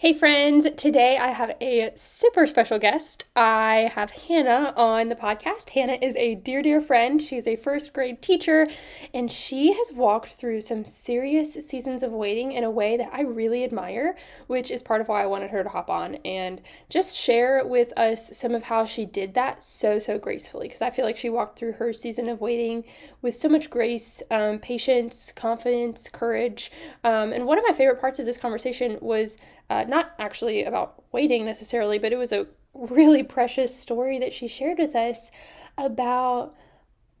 Hey friends, today I have a super special guest. I have Hanna on the podcast. Hanna is a dear, dear friend. She's a first grade teacher, and she has walked through some serious seasons of waiting in a way that I really admire, which is part of why I wanted her to hop on and just share with us some of how she did that so, so gracefully. Because I feel like she walked through her season of waiting with so much grace, um, patience, confidence, courage. Um, and one of my favorite parts of this conversation was uh, not actually about waiting necessarily, but it was a really precious story that she shared with us about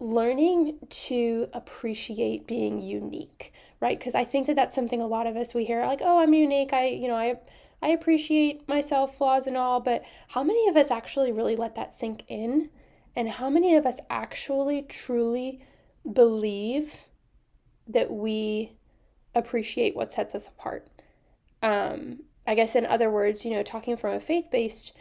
learning to appreciate being unique, right? Because I think that that's something a lot of us we hear like, "Oh, I'm unique. I, you know, I I appreciate myself, flaws and all." But how many of us actually really let that sink in? And how many of us actually truly believe that we appreciate what sets us apart? Um, I guess, in other words, you know, talking from a faith based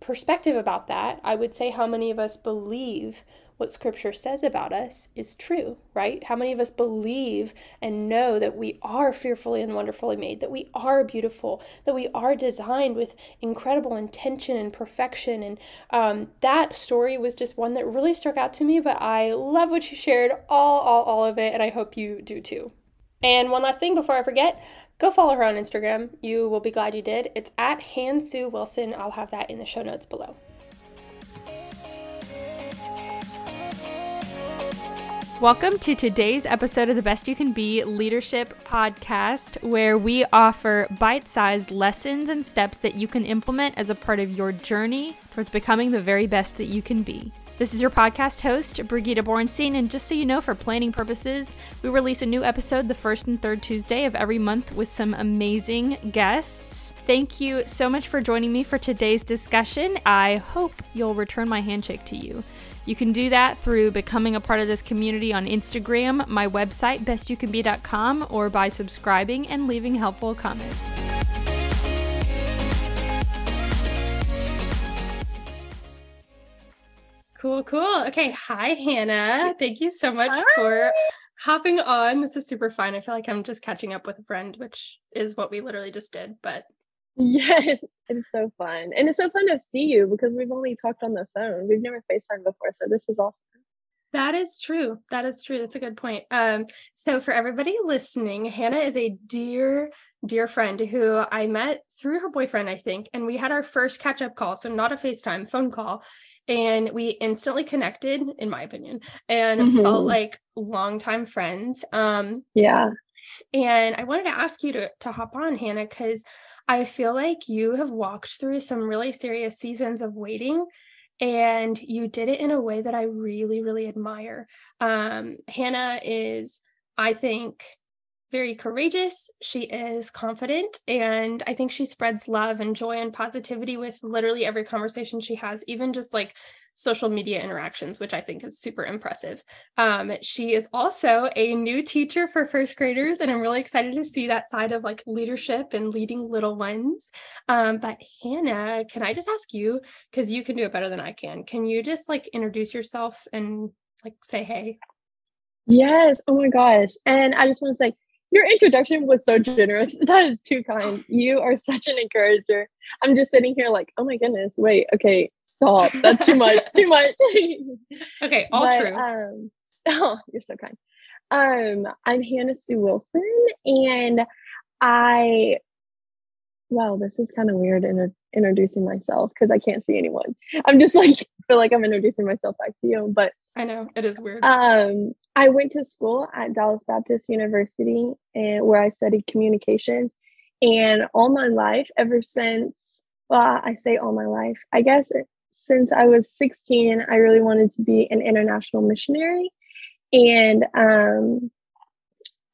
perspective about that, I would say how many of us believe what scripture says about us is true, right? How many of us believe and know that we are fearfully and wonderfully made, that we are beautiful, that we are designed with incredible intention and perfection? And um, that story was just one that really struck out to me, but I love what you shared, all, all, all of it, and I hope you do too. And one last thing before I forget, Go follow her on Instagram. You will be glad you did. It's at Han Sue Wilson. I'll have that in the show notes below. Welcome to today's episode of the Best You Can Be Leadership Podcast, where we offer bite sized lessons and steps that you can implement as a part of your journey towards becoming the very best that you can be. This is your podcast host, Brigitta Borinstein, and just so you know, for planning purposes, we release a new episode the first and third Tuesday of every month with some amazing guests. Thank you so much for joining me for today's discussion. I hope you'll return my handshake to you. You can do that through becoming a part of this community on Instagram, my website, bestyoucanbe.com, or by subscribing and leaving helpful comments. Cool, cool. Okay. Hi, Hanna. Thank you so much Hi. for hopping on. This is super fun. I feel like I'm just catching up with a friend, which is what we literally just did. But yes, it's so fun. And it's so fun to see you because we've only talked on the phone. We've never FaceTime before. So this is awesome. That is true. That is true. That's a good point. Um, so for everybody listening, Hanna is a dear, dear friend who I met through her boyfriend, I think, and we had our first catch-up call. So not a FaceTime, phone call and we instantly connected in my opinion and mm-hmm. felt like longtime friends um yeah and i wanted to ask you to to hop on hanna because i feel like you have walked through some really serious seasons of waiting and you did it in a way that i really really admire um hanna is i think very courageous. She is confident. And I think she spreads love and joy and positivity with literally every conversation she has, even just like social media interactions, which I think is super impressive. Um, she is also a new teacher for first graders, and I'm really excited to see that side of like leadership and leading little ones. Um, but Hanna, can I just ask you, because you can do it better than I can, can you just like introduce yourself and like say hey? Yes. Oh my gosh. And I just want to say, your introduction was so generous. That is too kind. You are such an encourager. I'm just sitting here like, oh my goodness, wait, okay, stop. That's too much, too much. okay, all but, true. Um, oh, you're so kind. Um, I'm Hanna Sue Wilson, and I, well, this is kind of weird in introducing myself because I can't see anyone. I'm just like feel like I'm introducing myself back to you, but I know it is weird. Um, I went to school at Dallas Baptist University and where I studied communications. And all my life, ever since, well, I say all my life, I guess since I was 16, I really wanted to be an international missionary. And um,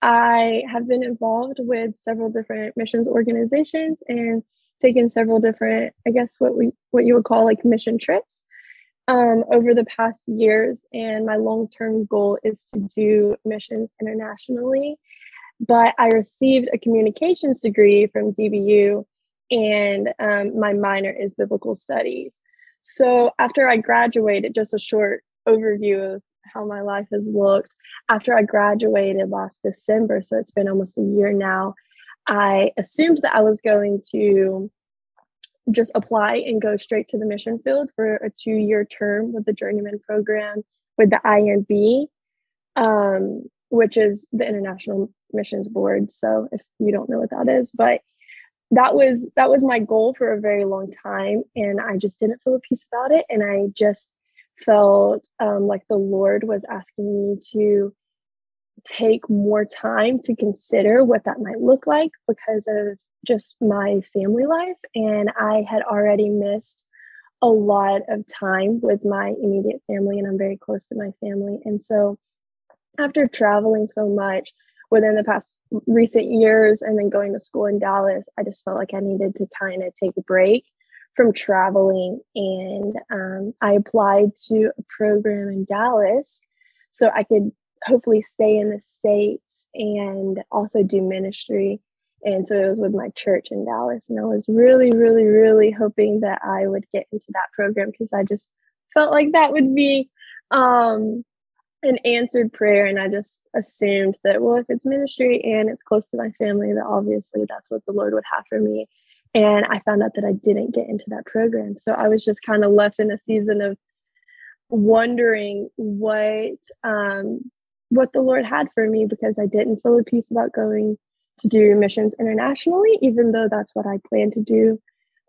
I have been involved with several different missions organizations and taken several different, I guess, what we what you would call like mission trips um, over the past years, and my long term goal is to do missions internationally. But I received a communications degree from DBU, and um, my minor is biblical studies. So after I graduated, just a short overview of how my life has looked. After I graduated last December, so it's been almost a year now, I assumed that I was going to just apply and go straight to the mission field for a two year term with the journeyman program with the IMB, um, which is the International Missions Board. So if you don't know what that is, but that was that was my goal for a very long time and i just didn't feel a peace about it and i just felt um, like the lord was asking me to take more time to consider what that might look like because of just my family life. And I had already missed a lot of time with my immediate family, and I'm very close to my family. And so, after traveling so much within the past recent years and then going to school in Dallas, I just felt like I needed to kind of take a break from traveling. And um, I applied to a program in Dallas so I could hopefully stay in the States and also do ministry and so it was with my church in Dallas. And I was really, really, really hoping that I would get into that program because I just felt like that would be um, an answered prayer. And I just assumed that, well, if it's ministry and it's close to my family, that obviously that's what the Lord would have for me. And I found out that I didn't get into that program. So I was just kind of left in a season of wondering what um, what the Lord had for me because I didn't feel a peace about going to do missions internationally, even though that's what I plan to do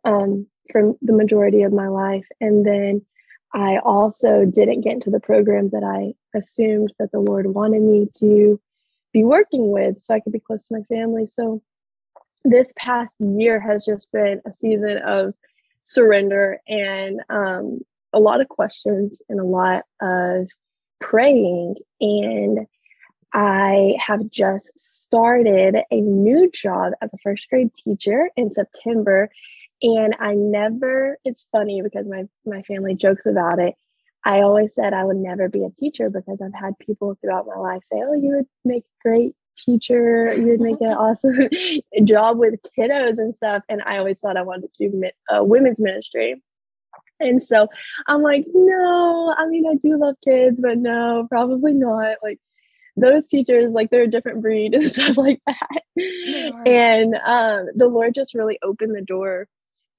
um, for the majority of my life. And then I also didn't get into the program that I assumed that the Lord wanted me to be working with so I could be close to my family. So this past year has just been a season of surrender and um, a lot of questions and a lot of praying and I have just started a new job as a first grade teacher in September. And I never, it's funny because my, my family jokes about it. I always said I would never be a teacher because I've had people throughout my life say, Oh, you would make a great teacher. You would make an awesome job with kiddos and stuff. And I always thought I wanted to do uh, women's ministry. And so I'm like, no, I mean, I do love kids, but no, probably not. Like, those teachers like they're a different breed and stuff like that. And um, the lord just really opened the door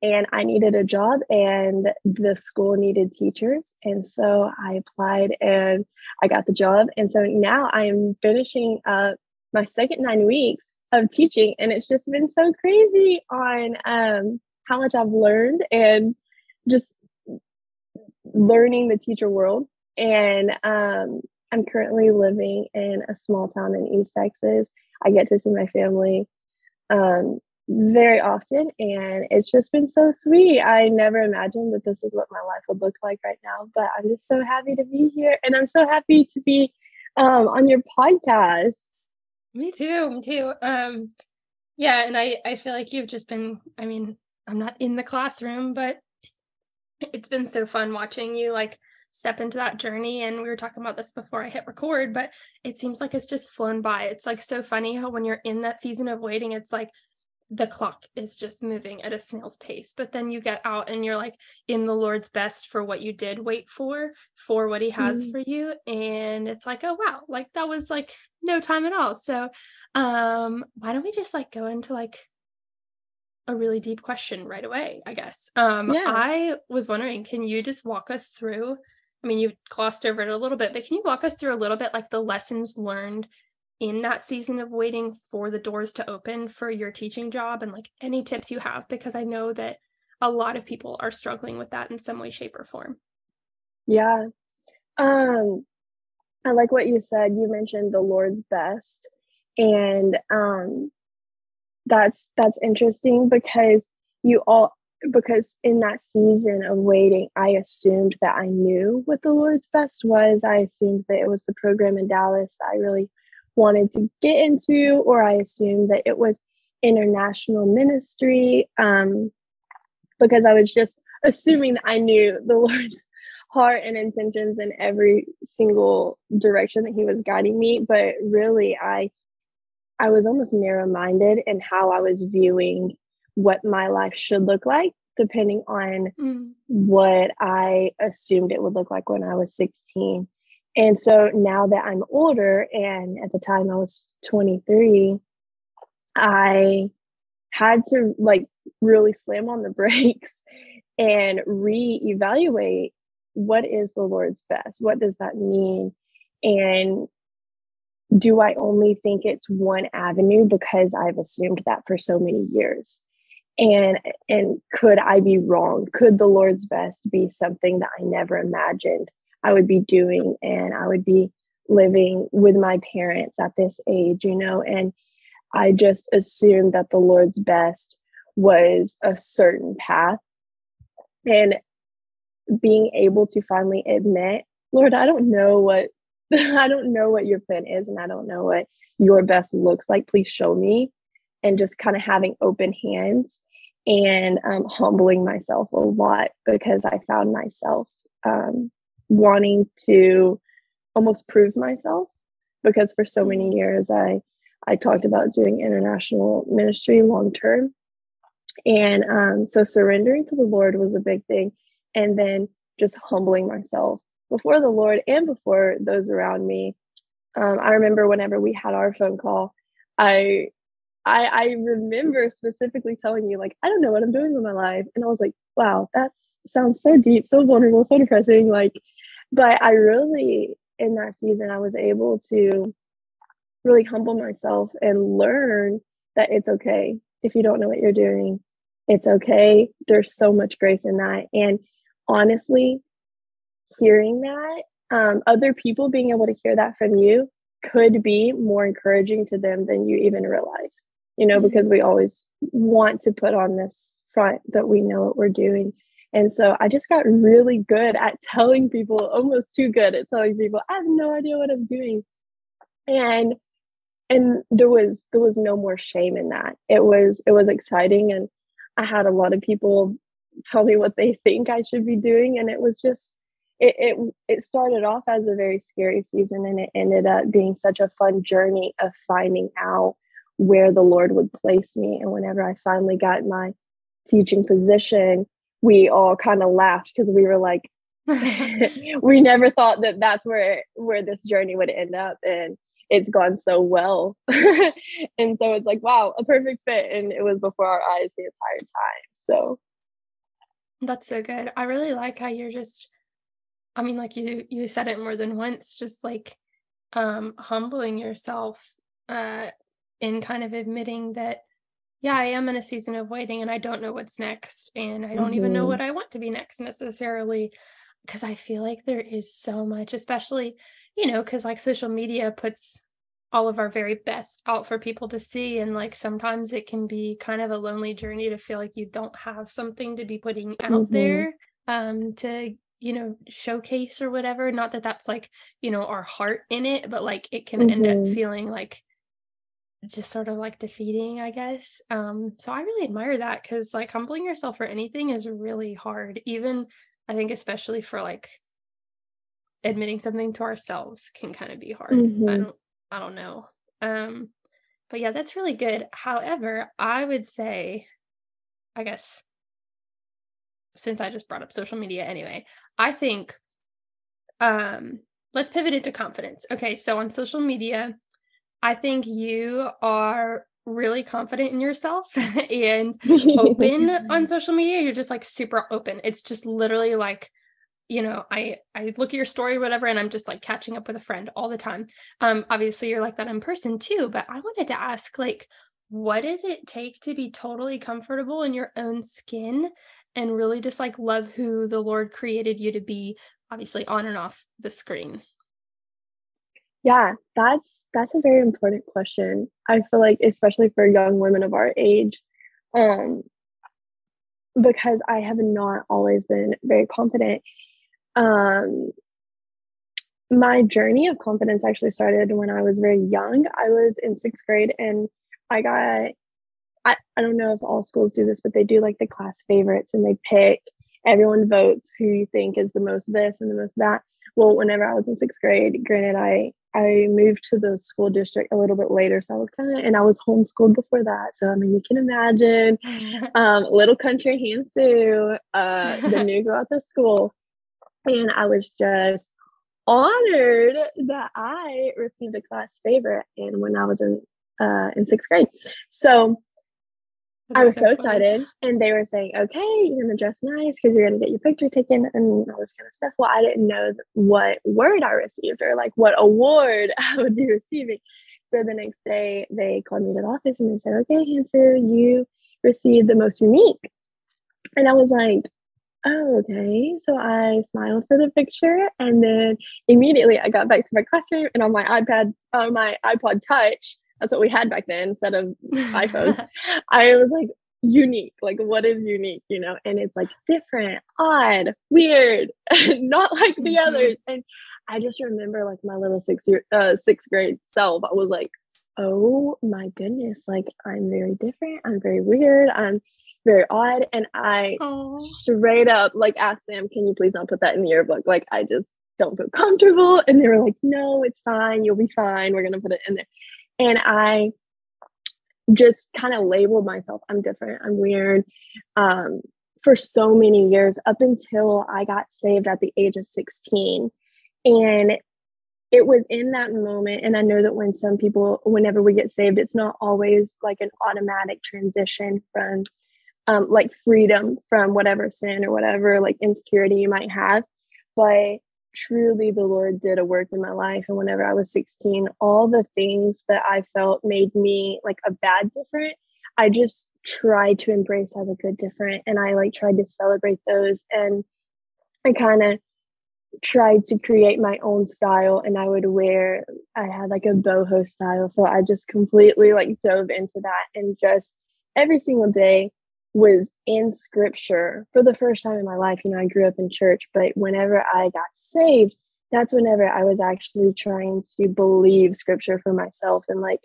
and i needed a job and the school needed teachers and so i applied and i got the job. And so now i am finishing up my second nine weeks of teaching and it's just been so crazy on um, how much i've learned and just learning the teacher world. And um, I'm currently living in a small town in East Texas. I get to see my family um, very often, and it's just been so sweet. I never imagined that this is what my life would look like right now, but I'm just so happy to be here, and I'm so happy to be um, on your podcast. Me too. Me too. Um, yeah, and I I feel like you've just been. I mean, I'm not in the classroom, but it's been so fun watching you like step into that journey and we were talking about this before i hit record but it seems like it's just flown by it's like so funny how when you're in that season of waiting it's like the clock is just moving at a snail's pace but then you get out and you're like in the lord's best for what you did wait for for what he has mm. for you and it's like oh wow like that was like no time at all so um why don't we just like go into like a really deep question right away i guess um yeah. i was wondering can you just walk us through I mean, you glossed over it a little bit, but can you walk us through a little bit like the lessons learned in that season of waiting for the doors to open for your teaching job and like any tips you have? Because I know that a lot of people are struggling with that in some way, shape, or form. Yeah. Um, I like what you said. You mentioned the Lord's best. And um that's that's interesting because you all because in that season of waiting, I assumed that I knew what the Lord's best was. I assumed that it was the program in Dallas that I really wanted to get into, or I assumed that it was international ministry um, because I was just assuming that I knew the Lord's heart and intentions in every single direction that He was guiding me. But really, I I was almost narrow minded in how I was viewing what my life should look like depending on mm. what I assumed it would look like when I was 16. And so now that I'm older, and at the time I was 23, I had to like really slam on the brakes and reevaluate what is the Lord's best? What does that mean? And do I only think it's one avenue because I've assumed that for so many years? And and could I be wrong? Could the Lord's best be something that I never imagined I would be doing and I would be living with my parents at this age, you know? And I just assumed that the Lord's best was a certain path. And being able to finally admit, Lord, I don't know what I don't know what your plan is and I don't know what your best looks like. Please show me. And just kind of having open hands and um, humbling myself a lot because I found myself um, wanting to almost prove myself because for so many mm-hmm. years I I talked about doing international ministry long term. And um, so surrendering to the Lord was a big thing. And then just humbling myself before the Lord and before those around me. Um, I remember whenever we had our phone call, I, I I remember specifically telling you like I don't know what I'm doing with my life, and I was like, wow, that sounds so deep, so vulnerable, so depressing. Like, but I really in that season I was able to really humble myself and learn that it's okay if you don't know what you're doing. It's okay. There's so much grace in that, and honestly, hearing that, um, other people being able to hear that from you could be more encouraging to them than you even realize, you know, mm-hmm. because we always want to put on this front that we know what we're doing. And so I just got really good at telling people, almost too good at telling people, I have no idea what I'm doing. And and there was there was no more shame in that. It was it was exciting and I had a lot of people tell me what they think I should be doing. And it was just, it, it, it started off as a very scary season and it ended up being such a fun journey of finding out where the Lord would place me. And whenever I finally got my teaching position, we all kind of laughed because we were like, we never thought that that's where where this journey would end up and it's gone so well and so it's like wow a perfect fit and it was before our eyes the entire time so that's so good. I really like how you're just I mean like you you said it more than once just like um humbling yourself uh in kind of admitting that yeah, I am in a season of waiting and I don't know what's next and I don't mm-hmm. even know mm-hmm. what I want to be next necessarily because I feel like there is so much especially you know cuz like social media puts all of our very best out for people to see and like sometimes it can be kind of a lonely journey to feel like you don't have something to be putting out mm-hmm. there um to you know showcase or whatever not that that's like you know our heart in it but like it can mm-hmm. end up mm-hmm. feeling like just sort of like defeating i guess um so i really admire that cuz like humbling yourself for anything is really hard even i think especially for like admitting something to ourselves can kind of be hard mm-hmm. i don't I don't know. Um, but yeah, that's really good. However, I would say, I guess, since I just brought up social media anyway, I think um let's pivot into confidence. Okay, so on social media, I think you are really confident in yourself and open on social media. You're just like super open. It's just literally like you know i i look at your story or whatever and i'm just like catching up with a friend all the time um obviously you're like that in person too but i wanted to ask like what does it take to be totally comfortable in your own skin and really just like love who the lord created you to be obviously on and off the screen yeah that's that's a very important question i feel like especially for young women of our age um because i have not always been very confident um, my journey of confidence actually started when I was very young. I was in sixth grade and I got, I, I don't know if all schools do this, but they do like the class favorites and they pick, everyone votes who you think is the most this and the most that. Well, whenever I was in sixth grade, granted, I I moved to the school district a little bit later, so I was kind of, and I was homeschooled before that. So I mean, you can imagine, um, little country Han Sue, uh, the new girl at the school. And I was just honored that I received a class favorite. And when I was in uh, in sixth grade. So I was so, so excited, and they were saying, "Okay, you're gonna dress nice because you're gonna get your picture taken and all this kind of stuff." Well, I didn't know what word I received or like what award I would be receiving. So the next day, they called me to the office and they said, "Okay, Hansu, you received the most unique," and I was like, "Oh, okay." So I smiled for the picture, and then immediately I got back to my classroom and on my iPad, on uh, my iPod Touch that's what we had back then instead of iPhones. I was like, unique. Like, what is unique, you know? And it's like different, odd, weird, not like the mm-hmm. others. And I just remember like my little six year, uh, sixth grade self. I was like, oh my goodness, like I'm very different. I'm very weird. I'm very odd. And I Aww. straight up like asked them, can you please not put that in the yearbook? Like, I just don't feel comfortable. And they were like, no, it's fine. You'll be fine. We're going to put it in there. And I just kind of labeled myself I'm different, I'm weird um, for so many years up until I got saved at the age of 16. And it was in that moment. And I know that when some people, whenever we get saved, it's not always like an automatic transition from um, like freedom from whatever sin or whatever like insecurity you might have. But truly the Lord did a work in my life. And whenever I was 16, all the things that I felt made me like a bad different, I just tried to embrace as a good different. And I like tried to celebrate those. And I kind of tried to create my own style. And I would wear, I had like a boho style. So I just completely like dove into that and just every single day was in scripture for the first time in my life. You know, I grew up in church, but whenever I got saved, that's whenever I was actually trying to believe scripture for myself and like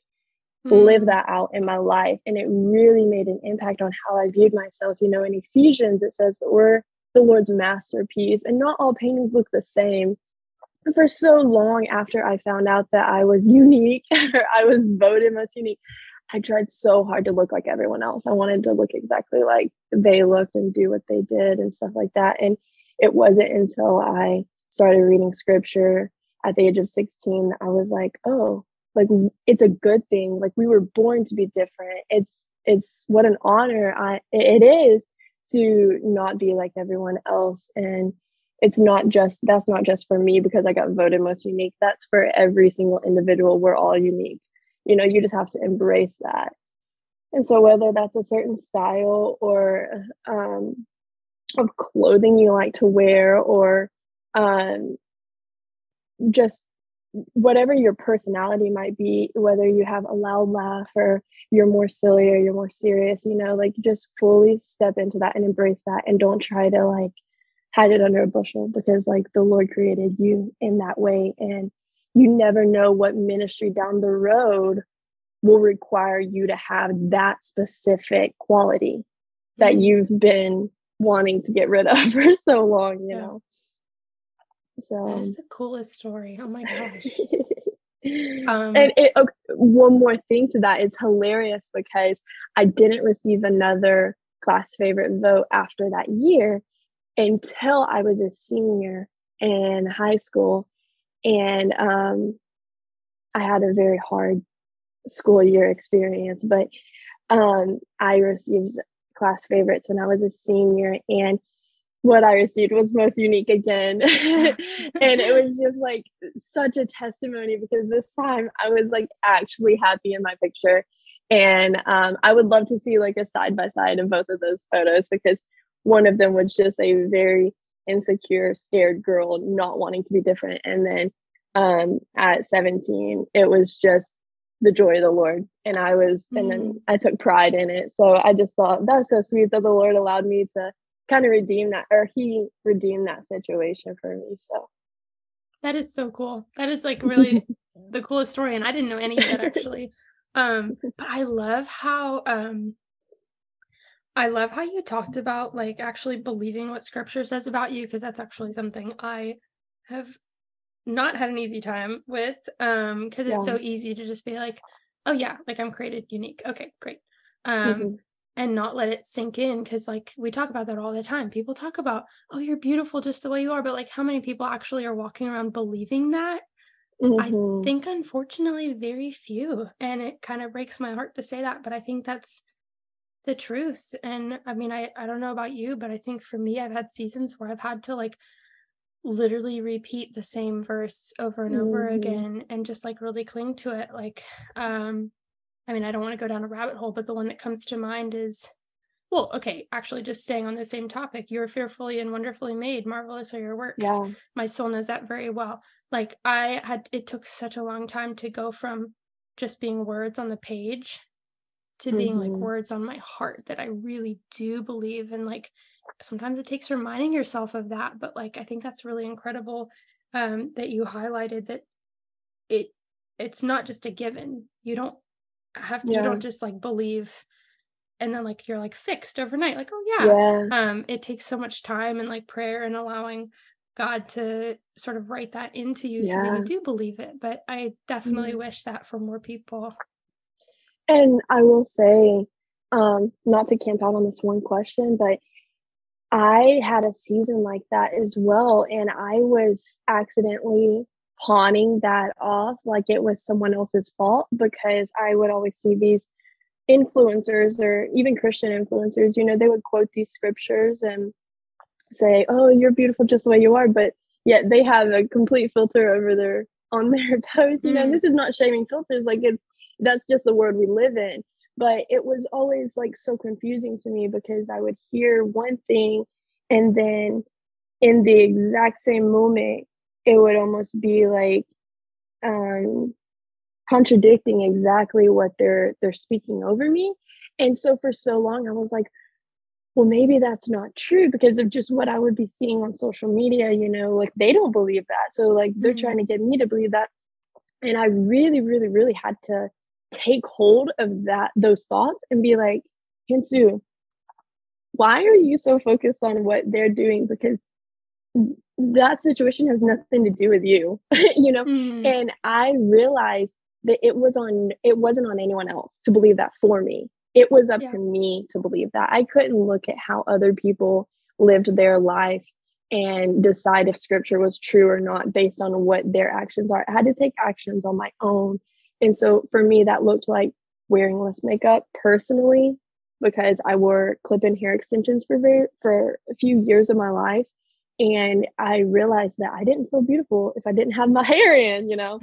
mm. live that out in my life. And it really made an impact on how I viewed myself. You know, in Ephesians, it says that we're the Lord's masterpiece, and not all paintings look the same. And for so long after I found out that I was unique, or I was voted most unique, I tried so hard to look like everyone else. I wanted to look exactly like they looked and do what they did and stuff like that. And it wasn't until I started reading scripture at the age of 16 I was like, oh, like it's a good thing. Like we were born to be different. It's it's what an honor I it is to not be like everyone else and it's not just that's not just for me because I got voted most unique. That's for every single individual. We're all unique you know you just have to embrace that. And so whether that's a certain style or um, of clothing you like to wear or um, just whatever your personality might be whether you have a loud laugh or you're more silly or you're more serious you know like just fully step into that and embrace that and don't try to like hide it under a bushel because like the lord created you in that way and you never know what ministry down the road will require you to have that specific quality that mm-hmm. you've been wanting to get rid of for so long, you yeah. know. So that's the coolest story. Oh my gosh. um, and it, okay, one more thing to that, it's hilarious because I didn't receive another class favorite vote after that year until I was a senior in high school. And um, I had a very hard school year experience, but um, I received class favorites when I was a senior. And what I received was most unique again. and it was just like such a testimony because this time I was like actually happy in my picture. And um, I would love to see like a side by side of both of those photos because one of them was just a very insecure, scared girl not wanting to be different. And then um, at 17, it was just the joy of the Lord. And I was, mm. and then mm. I took pride in it. So I just thought that's so sweet that the Lord allowed me to kind of redeem that, or He redeemed that situation for me. So that is so cool. That is like really the coolest story. And I didn't know any of that actually. Um, but I love how, um, I love how you talked about like actually believing what scripture says about you, because that's actually something I have not had an easy time with um because it's so easy to just be like oh yeah like i'm created unique okay great um mm-hmm. and not let it sink in because like we talk about that all the time people talk about oh you're beautiful just the way you are but like how many people actually are walking around believing that Mm-hmm. I think unfortunately very few. And it kind of breaks my heart to say that, but I think that's the truth. And I mean, I, I don't know about you, but I think for me, I've had seasons where I've had to like literally repeat the same verse over and over mm-hmm. again and just like really cling to it. Like, um, I mean, I don't want to go down a rabbit hole, but the one that comes to mind is well, okay, actually, just staying on the same topic, you're fearfully and wonderfully made, marvelous are your works. Yeah. My soul knows that very well. Like, I had, it took such a long time to go from just being words on the page to mm-hmm. being like mm-hmm. words on my heart that I really do believe. And like, sometimes it takes reminding yourself of that. But like, I think that's really incredible um, that you highlighted that it, it's not just a given. You don't have to, yeah. you don't just like believe and then like you're like fixed overnight like oh yeah. yeah um it takes so much time and like prayer and allowing god to sort of write that into you yeah. so that you do believe it but i definitely mm wish that for more people and i will say um not to camp out on this one question but i had a season like that as well and i was accidentally pawning that off like it was someone else's fault because i would always see these influencers or even Christian influencers, you know, they would quote these scriptures and say, "Oh, you're beautiful just the way you are," but yet they have a complete filter over their on their posts. You know, this is not shaming filters; like it's that's just the world we live in. But it was always like so confusing to me because I would hear one thing, and then in the exact same moment, it would almost be like um contradicting exactly what they're they're speaking over me and so for so long i was like well maybe that's not true because of just what i would be seeing on social media you know like they don't believe that so like they're mm-hmm. trying to get me to believe that and i really really really had to take hold of that those thoughts and be like Hansu why are you so focused on what they're doing? Because that situation has nothing to do with you you know? Mm. and i realized that it was on it wasn't on anyone else to believe that for me. It was up yeah. to me to believe that. I couldn't look at how other people lived their life and decide if scripture was true or not based on what their actions are. I had to take actions on my own and so for me that looked like wearing less makeup personally because i wore clip-in hair extensions for very for a few years of my life and I realized that I didn't feel beautiful if I didn't have my hair in, you know?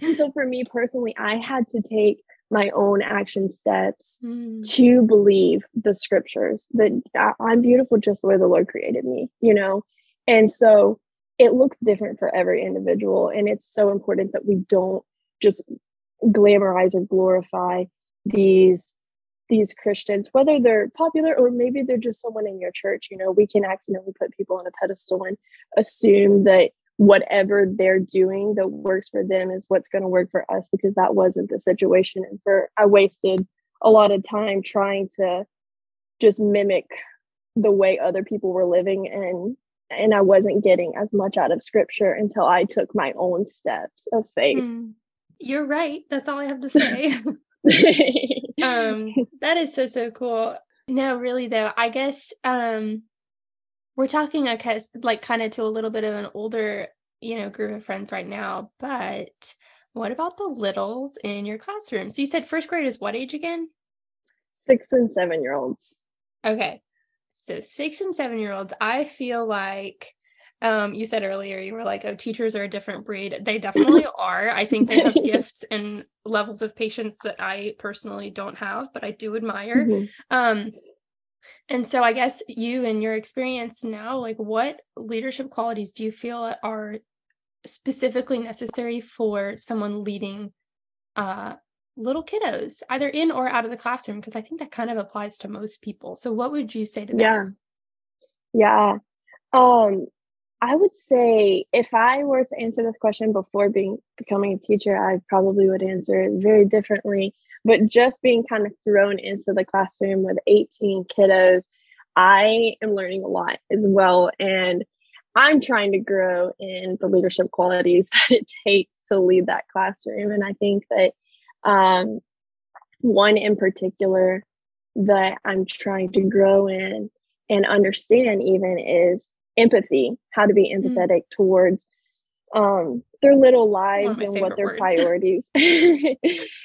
and so for me personally, I had to take my own action steps mm. to believe the scriptures that I'm beautiful just the way the Lord created me, you know? And so it looks different for every individual. And it's so important that we don't just glamorize or glorify these these Christians, whether they're popular or maybe they're just someone in your church, you know, we can accidentally put people on a pedestal and assume that whatever they're doing that works for them is what's going to work for us because that wasn't the situation. And for I wasted a lot of time trying to just mimic the way other people were living and and I wasn't getting as much out of scripture until I took my own steps of faith. Mm, you're right. That's all I have to say. um that is so so cool no really though i guess um we're talking i guess like kind of to a little bit of an older you know group of friends right now but what about the littles in your classroom so you said first grade is what age again six and seven year olds okay so six and seven year olds i feel like um, you said earlier you were like, oh, teachers are a different breed. They definitely are. I think they have gifts and levels of patience that I personally don't have, but I do admire. Mm-hmm. Um, and so I guess you and your experience now, like what leadership qualities do you feel are specifically necessary for someone leading uh little kiddos, either in or out of the classroom? Because I think that kind of applies to most people. So what would you say to them? Yeah. Yeah. Um, I would say if I were to answer this question before being becoming a teacher, I probably would answer it very differently. But just being kind of thrown into the classroom with 18 kiddos, I am learning a lot as well. And I'm trying to grow in the leadership qualities that it takes to lead that classroom. And I think that um, one in particular that I'm trying to grow in and understand even is empathy, how to be mm. empathetic mm. towards um their little lives and what their words. priorities you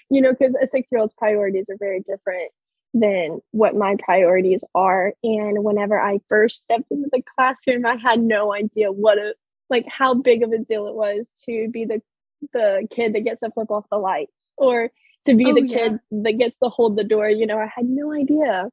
know because a six year old's priorities are very different than what my priorities are and whenever i first stepped into the classroom i had no idea what a like how big of a deal it was to be the the kid that gets to flip off the lights or to be oh, the kid yeah. that gets to hold the door you know i had no idea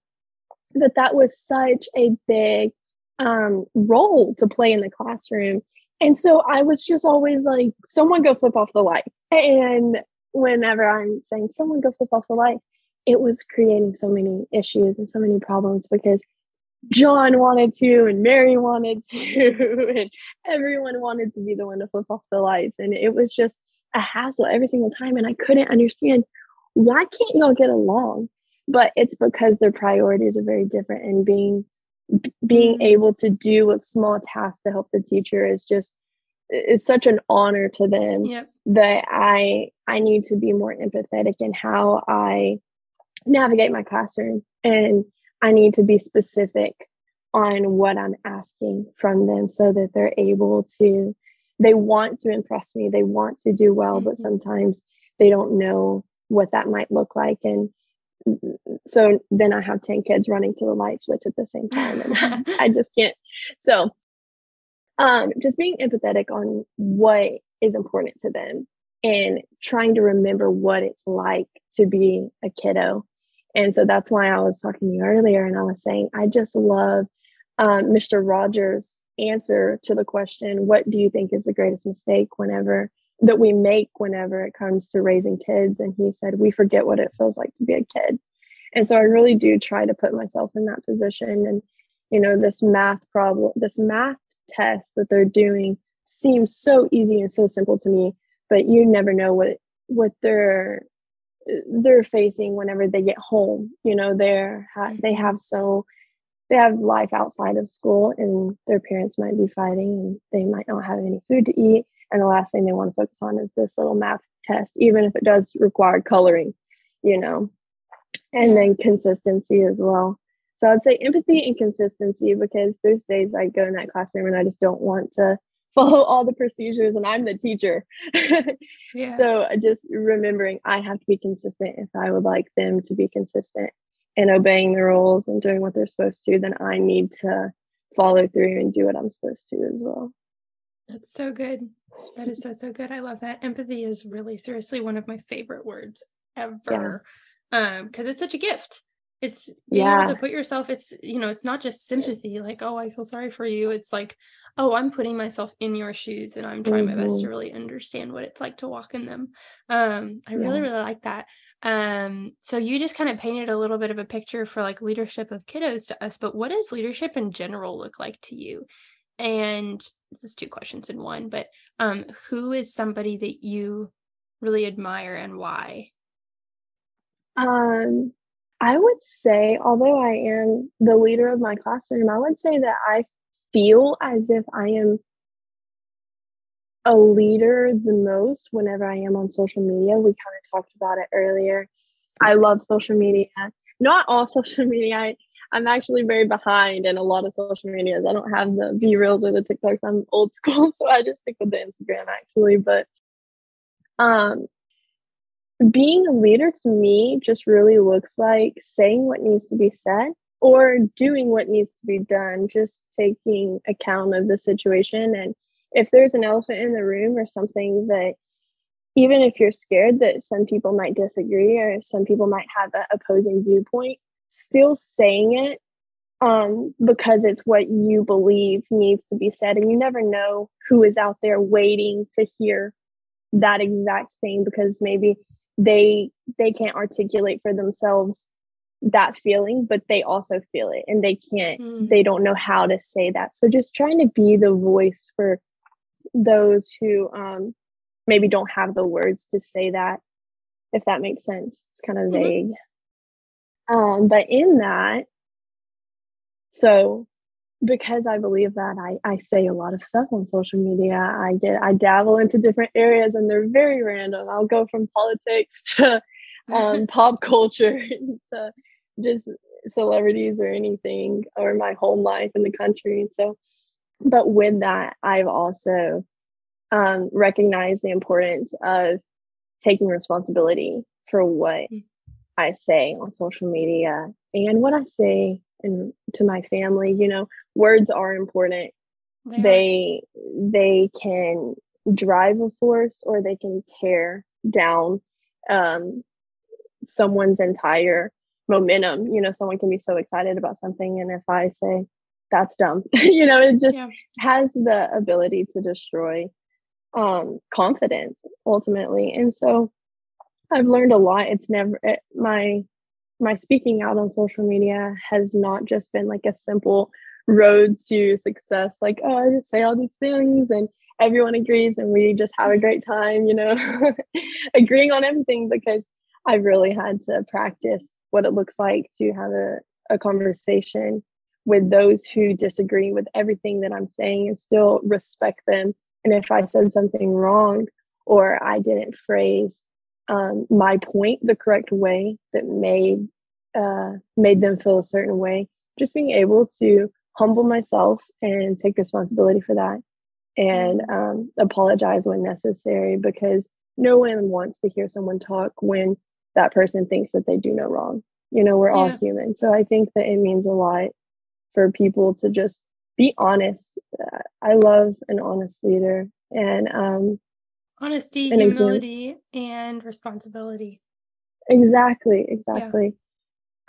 that that was such a big um, role to play in the classroom and so I was just always like, someone go flip off the lights. And whenever I'm saying, someone go flip off the lights, it was creating so many issues and so many problems because John wanted to, and Mary wanted to, and everyone wanted to be the one to flip off the lights. And it was just a hassle every single time. And I couldn't understand why can't y'all get along? But it's because their priorities are very different and being being able to do a small task to help the teacher is just is such an honor to them yep. that I I need to be more empathetic in how I navigate my classroom and I need to be specific on what I'm asking from them so that they're able to they want to impress me they want to do well mm-hmm. but sometimes they don't know what that might look like and so then I have 10 kids running to the light switch at the same time and I just can't. So um just being empathetic on what is important to them and trying to remember what it's like to be a kiddo. And so that's why I was talking to you earlier and I was saying I just love um, Mr. Rogers' answer to the question, what do you think is the greatest mistake whenever that we make whenever it comes to raising kids. And he said, we forget what it feels like to be a kid. And so I really do try to put myself in that position. And, you know, this math problem, this math test that they're doing seems so easy and so simple to me, but you never know what, what they're, they're facing whenever they get home. You know, they're, they have so, they have life outside of school and their parents might be fighting and they might not have any food to eat and the last thing they want to focus on is this little math test even if it does require coloring you know and then consistency as well so i'd say empathy and consistency because there's days i go in that classroom and i just don't want to follow all the procedures and i'm the teacher yeah. so just remembering i have to be consistent if i would like them to be consistent in obeying the rules and doing what they're supposed to then i need to follow through and do what i'm supposed to as well that's so good. That is so so good. I love that. Empathy is really seriously one of my favorite words ever. Yeah. Um, because it's such a gift. It's yeah. to put yourself, it's you know, it's not just sympathy, like, oh, I feel sorry for you. It's like, oh, I'm putting myself in your shoes and I'm trying mm-hmm. my best to mm-hmm. really understand what it's like to walk in them. Um, I yeah. really, really like that. Um, so you just kind of painted a little bit of a picture for like leadership of kiddos to us, but what does leadership in general look like to you? And this is two questions in one, but um, who is somebody that you really admire and why? Um, I would say, although I am the leader of my classroom, I would say that I feel as if I am a leader the most whenever I am on social media. We kind of talked about it earlier. I love social media. Not all social media. I, I'm actually very behind in a lot of social medias. I don't have the Reels or the TikToks. I'm old school, so I just stick with the Instagram actually. But um, being a leader to me just really looks like saying what needs to be said or doing what needs to be done, just taking account of the situation. And if there's an elephant in the room or something that even if you're scared that some people might disagree or some people might have an opposing viewpoint, still saying it um, because it's what you believe needs to be said. And you never know who is out there waiting to hear that exact thing because maybe they they can't articulate for themselves that feeling but they also feel it and they can't mm. they don't know how to say that so just trying to be the voice for those who um maybe don't have the words to say that if that makes sense it's kind of mm-hmm. Um, but in that, so because I believe that I, I say a lot of stuff on social media. I get I dabble into different areas and they're very random. I'll go from politics to um, pop culture to just celebrities or anything or my home life in the country. So but with that, I've also um, recognize the importance of taking responsibility for what mm. I say on social media and what I say and to my family. You know, words are important. They they, they can drive a force or they can tear down um, someone's entire momentum. You know, someone can be so excited about something, and if I say that's dumb, you know, it just yeah. has the ability to destroy um, confidence ultimately. And so I've learned a lot. It's never it, my my speaking out on social media has not just been like a simple road to success. Like, oh, I just say all these things and everyone agrees and we just have a great time, you know, agreeing on everything because I've really had to practice what it looks like to have a, a conversation with those who disagree with everything that I'm saying and still respect them. And if I said something wrong or I didn't phrase um, my point the correct way that made uh, made them feel a certain way, just being able to humble myself and take responsibility for that and mm-hmm. um, apologize when necessary because no one wants to hear someone talk when that person thinks that they do no wrong. You know, we're yeah. all human. So I think that it means a lot for people to just be honest. Uh, I love an honest leader and um, honesty, humility, and responsibility. Exactly, exactly.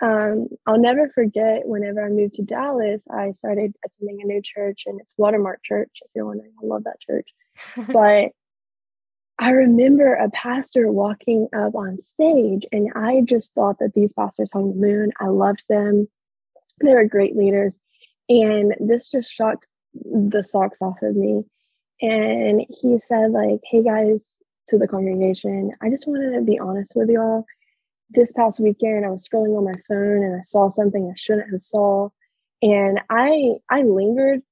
Yeah. Um, I'll never forget whenever I moved to Dallas, I started attending a new church and it's Watermark Church, if you're wondering. I love that church. but I remember a pastor walking up on stage, and I just thought that these pastors hung the moon. I loved them. They were great leaders. And this just shocked the socks off of me. And he said, like, hey guys, to the congregation, I just wanted to be honest with y'all. This past weekend, I was scrolling on my phone and I saw something I shouldn't have saw. And I I lingered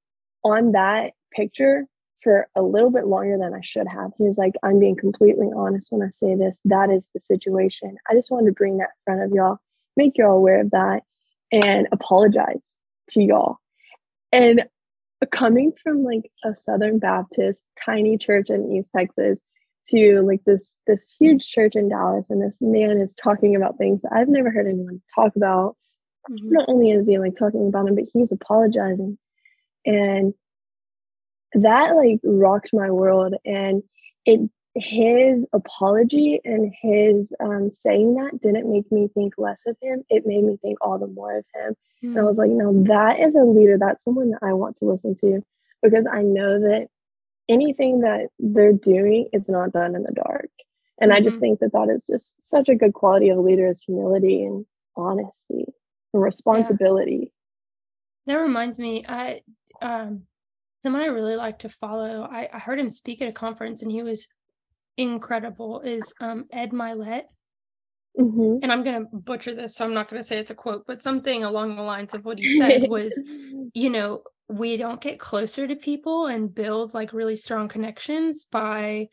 on that picture for a little bit longer than I should have. He was like, I'm being completely honest when I say this. That is the situation. I just wanted to bring that in front of y'all, make y'all aware of that, and apologize to y'all. And coming from like a Southern Baptist tiny church in East Texas to like this this huge church in Dallas, and this man is talking about things that I've never heard anyone talk about. Mm-hmm. Not only is he like talking about them, but he's apologizing. And that like rocked my world and it his apology and his um, saying that didn't make me think less of him it made me think all the more of him mm. and i was like no that is a leader that's someone that i want to listen to because i know that anything that they're doing is not done in the dark and mm-hmm. i just mm-hmm. think that that is just such a good quality of a leader is humility and honesty and responsibility yeah. that reminds me i um someone I really like to follow. I, I heard him speak at a conference and he was incredible. Is um, Ed Mylett. Mm-hmm. And I'm going to butcher this, so I'm not going to say it's a quote, but something along the lines of what he said was, you know, we don't get closer to people and build like really strong connections by,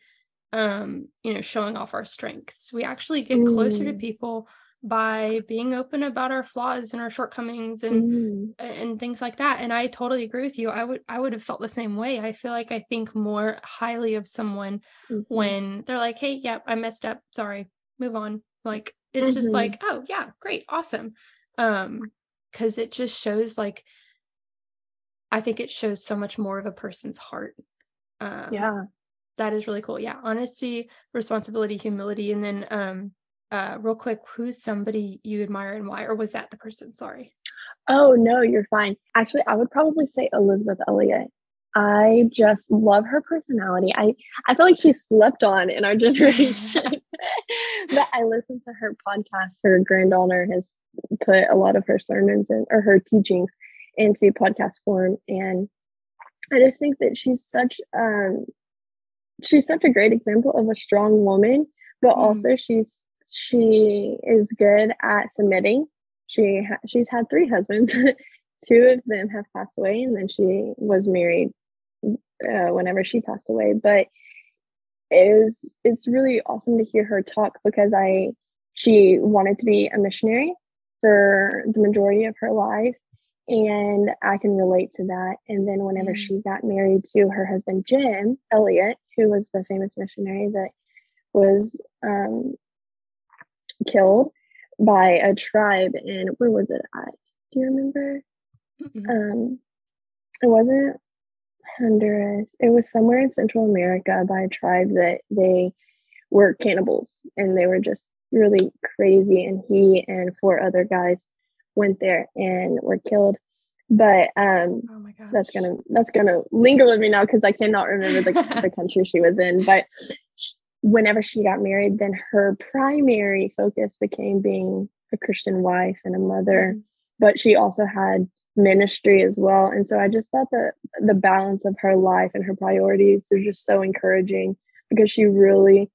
um, you know, showing off our strengths. We actually get mm. closer to mm. people by being open about our flaws and our shortcomings and mm. and things like that and i totally agree with you i would i would have felt the same way i feel like i think more highly of someone mm-hmm. when they're like hey yeah i messed up sorry move on like it's mm-hmm. just like oh yeah great awesome um because it just shows like i think it shows so much more of a person's heart um, yeah that is really cool yeah honesty responsibility humility and then um uh, real quick, who's somebody you admire and why? Or was that the person? Sorry. Oh, no, you're fine. Actually, I would probably say Elisabeth Elliot. I just love her personality. I, I feel like she's slept on in our generation. but I listen to her podcast. Her granddaughter has put a lot of her sermons and or her teachings into podcast form. And I just think that she's such um she's such a great example of a strong woman, but mm. also she's she is good at submitting. She ha- she's had three husbands. Two of them have passed away, and then she was married uh, whenever she passed away. But it was it's really awesome to hear her talk because I she wanted to be a missionary for the majority of her life, and I can relate to that. And then whenever mm. she got married to her husband Jim Elliot, who was the famous missionary that was um, killed by a tribe in where was it at? Do you remember? Mm-hmm. Um, it wasn't Honduras. It was somewhere in Central America by a tribe that they were cannibals and they were just really crazy. And he and four other guys went there and were killed. But um, oh my gosh. that's gonna that's gonna linger with me now because I cannot remember the, the country she was in. But whenever she got married, then her primary focus became being a Christian wife and a mother. Mm-hmm. But she also had ministry as well. And so I just thought that the balance of her life and her priorities was just so encouraging because she really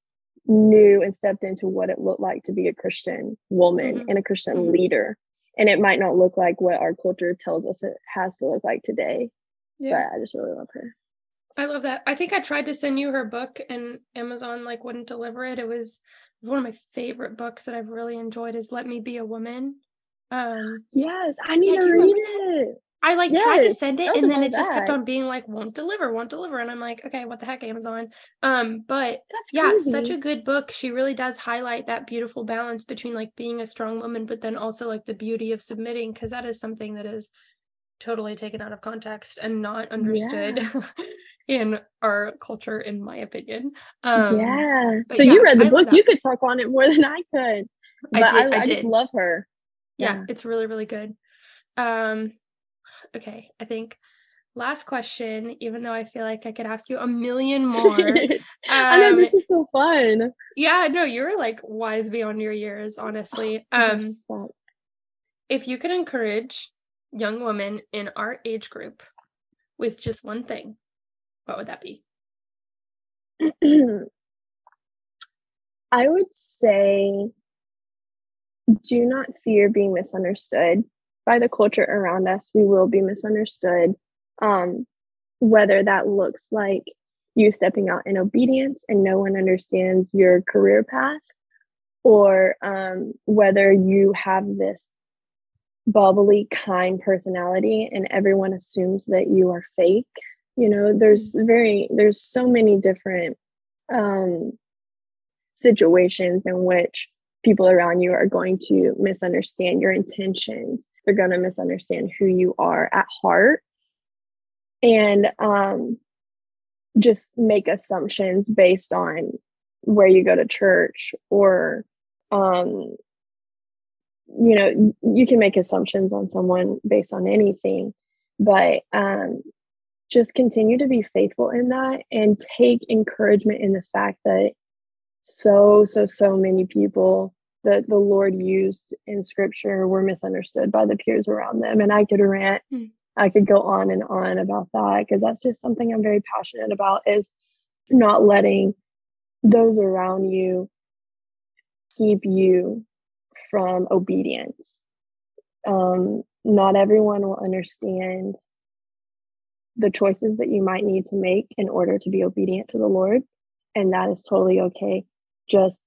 knew and stepped into what it looked like to be a Christian woman mm-hmm. and a Christian mm-hmm. leader. And it might not look like what our culture tells us it has to look like today. Yeah. But I just really love her. I love that. I think I tried to send you her book and Amazon like wouldn't deliver it. It was one of my favorite books that I've really enjoyed is Let Me Be a Woman. Um Yes, I need yeah, to read it. I like yes, tried to send it and then it just that. kept on being like won't deliver, won't deliver and I'm like, okay, what the heck Amazon? Um but That's yeah, such a good book. She really does highlight that beautiful balance between like being a strong woman but then also like the beauty of submitting because that is something that is totally taken out of context and not understood yeah. in our culture in my opinion. Um Yeah. So yeah, you read the I book, you could talk on it more than I could. But I, did, I, I, I just love her. Yeah, yeah, it's really really good. Um okay, I think last question, even though I feel like I could ask you a million more. um, I know this is so fun. Yeah, no, you're like wise beyond your years, honestly. Um if you could encourage young women in our age group with just one thing, what would that be? I would say do not fear being misunderstood by the culture around us, we will be misunderstood. Um, whether that looks like you stepping out in obedience and no one understands your career path, or um, whether you have this bubbly, kind personality and everyone assumes that you are fake. You know, there's very, there's so many different um, situations in which people around you are going to misunderstand your intentions. They're going to misunderstand who you are at heart and um, just make assumptions based on where you go to church or um, you know you can make assumptions on someone based on anything but um, just continue to be faithful in that and take encouragement in the fact that so so so many people that the Lord used in scripture were misunderstood by the peers around them. And I could rant, mm. I could go on and on about that because that's just something I'm very passionate about is not letting those around you keep you from obedience. Um, not everyone will understand the choices that you might need to make in order to be obedient to the Lord. And that is totally okay. Just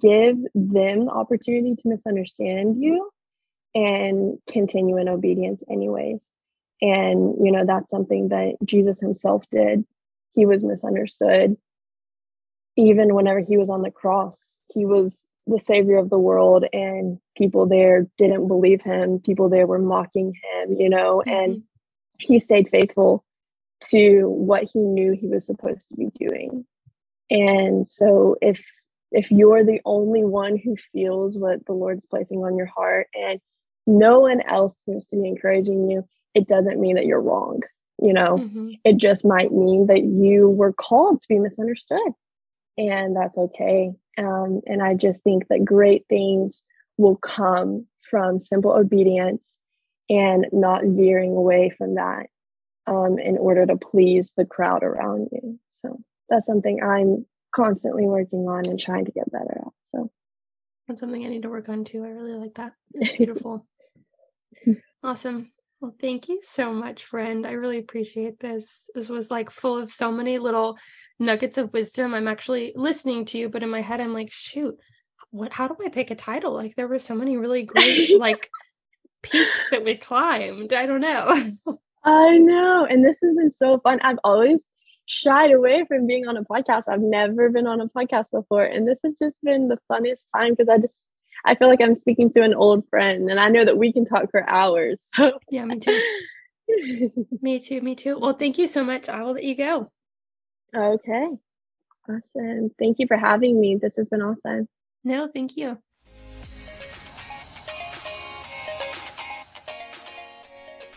give them the opportunity to misunderstand you and continue in obedience anyways and you know that's something that jesus himself did he was misunderstood even whenever he was on the cross he was the savior of the world and people there didn't believe him people there were mocking him you know mm-hmm. and he stayed faithful to what he knew he was supposed to be doing and so if if you're the only one who feels what the Lord's placing on your heart and no one else seems to be encouraging you, it doesn't mean that you're wrong. You know, mm-hmm. it just might mean that you were called to be misunderstood, and that's okay. Um, and I just think that great things will come from simple obedience and not veering away from that um, in order to please the crowd around you. So that's something I'm constantly working on and trying to get better at. So that's something I need to work on too. I really like that. It's beautiful. awesome. Well, thank you so much, friend. I really appreciate this. This was like full of so many little nuggets of wisdom. I'm actually listening to you, but in my head, I'm like, shoot, what? How do I pick a title? Like, there were so many really great, like, peaks that we climbed. I don't know. I know. And this has been so fun. I've always shied away from being on a podcast. I've never been on a podcast before. And this has just been the funniest time because I just I feel like I'm speaking to an old friend and I know that we can talk for hours. So Yeah, me too. me too, me too. Well, thank you so much. I will let you go. Okay. Awesome. Thank you for having me. This has been awesome. No, thank you.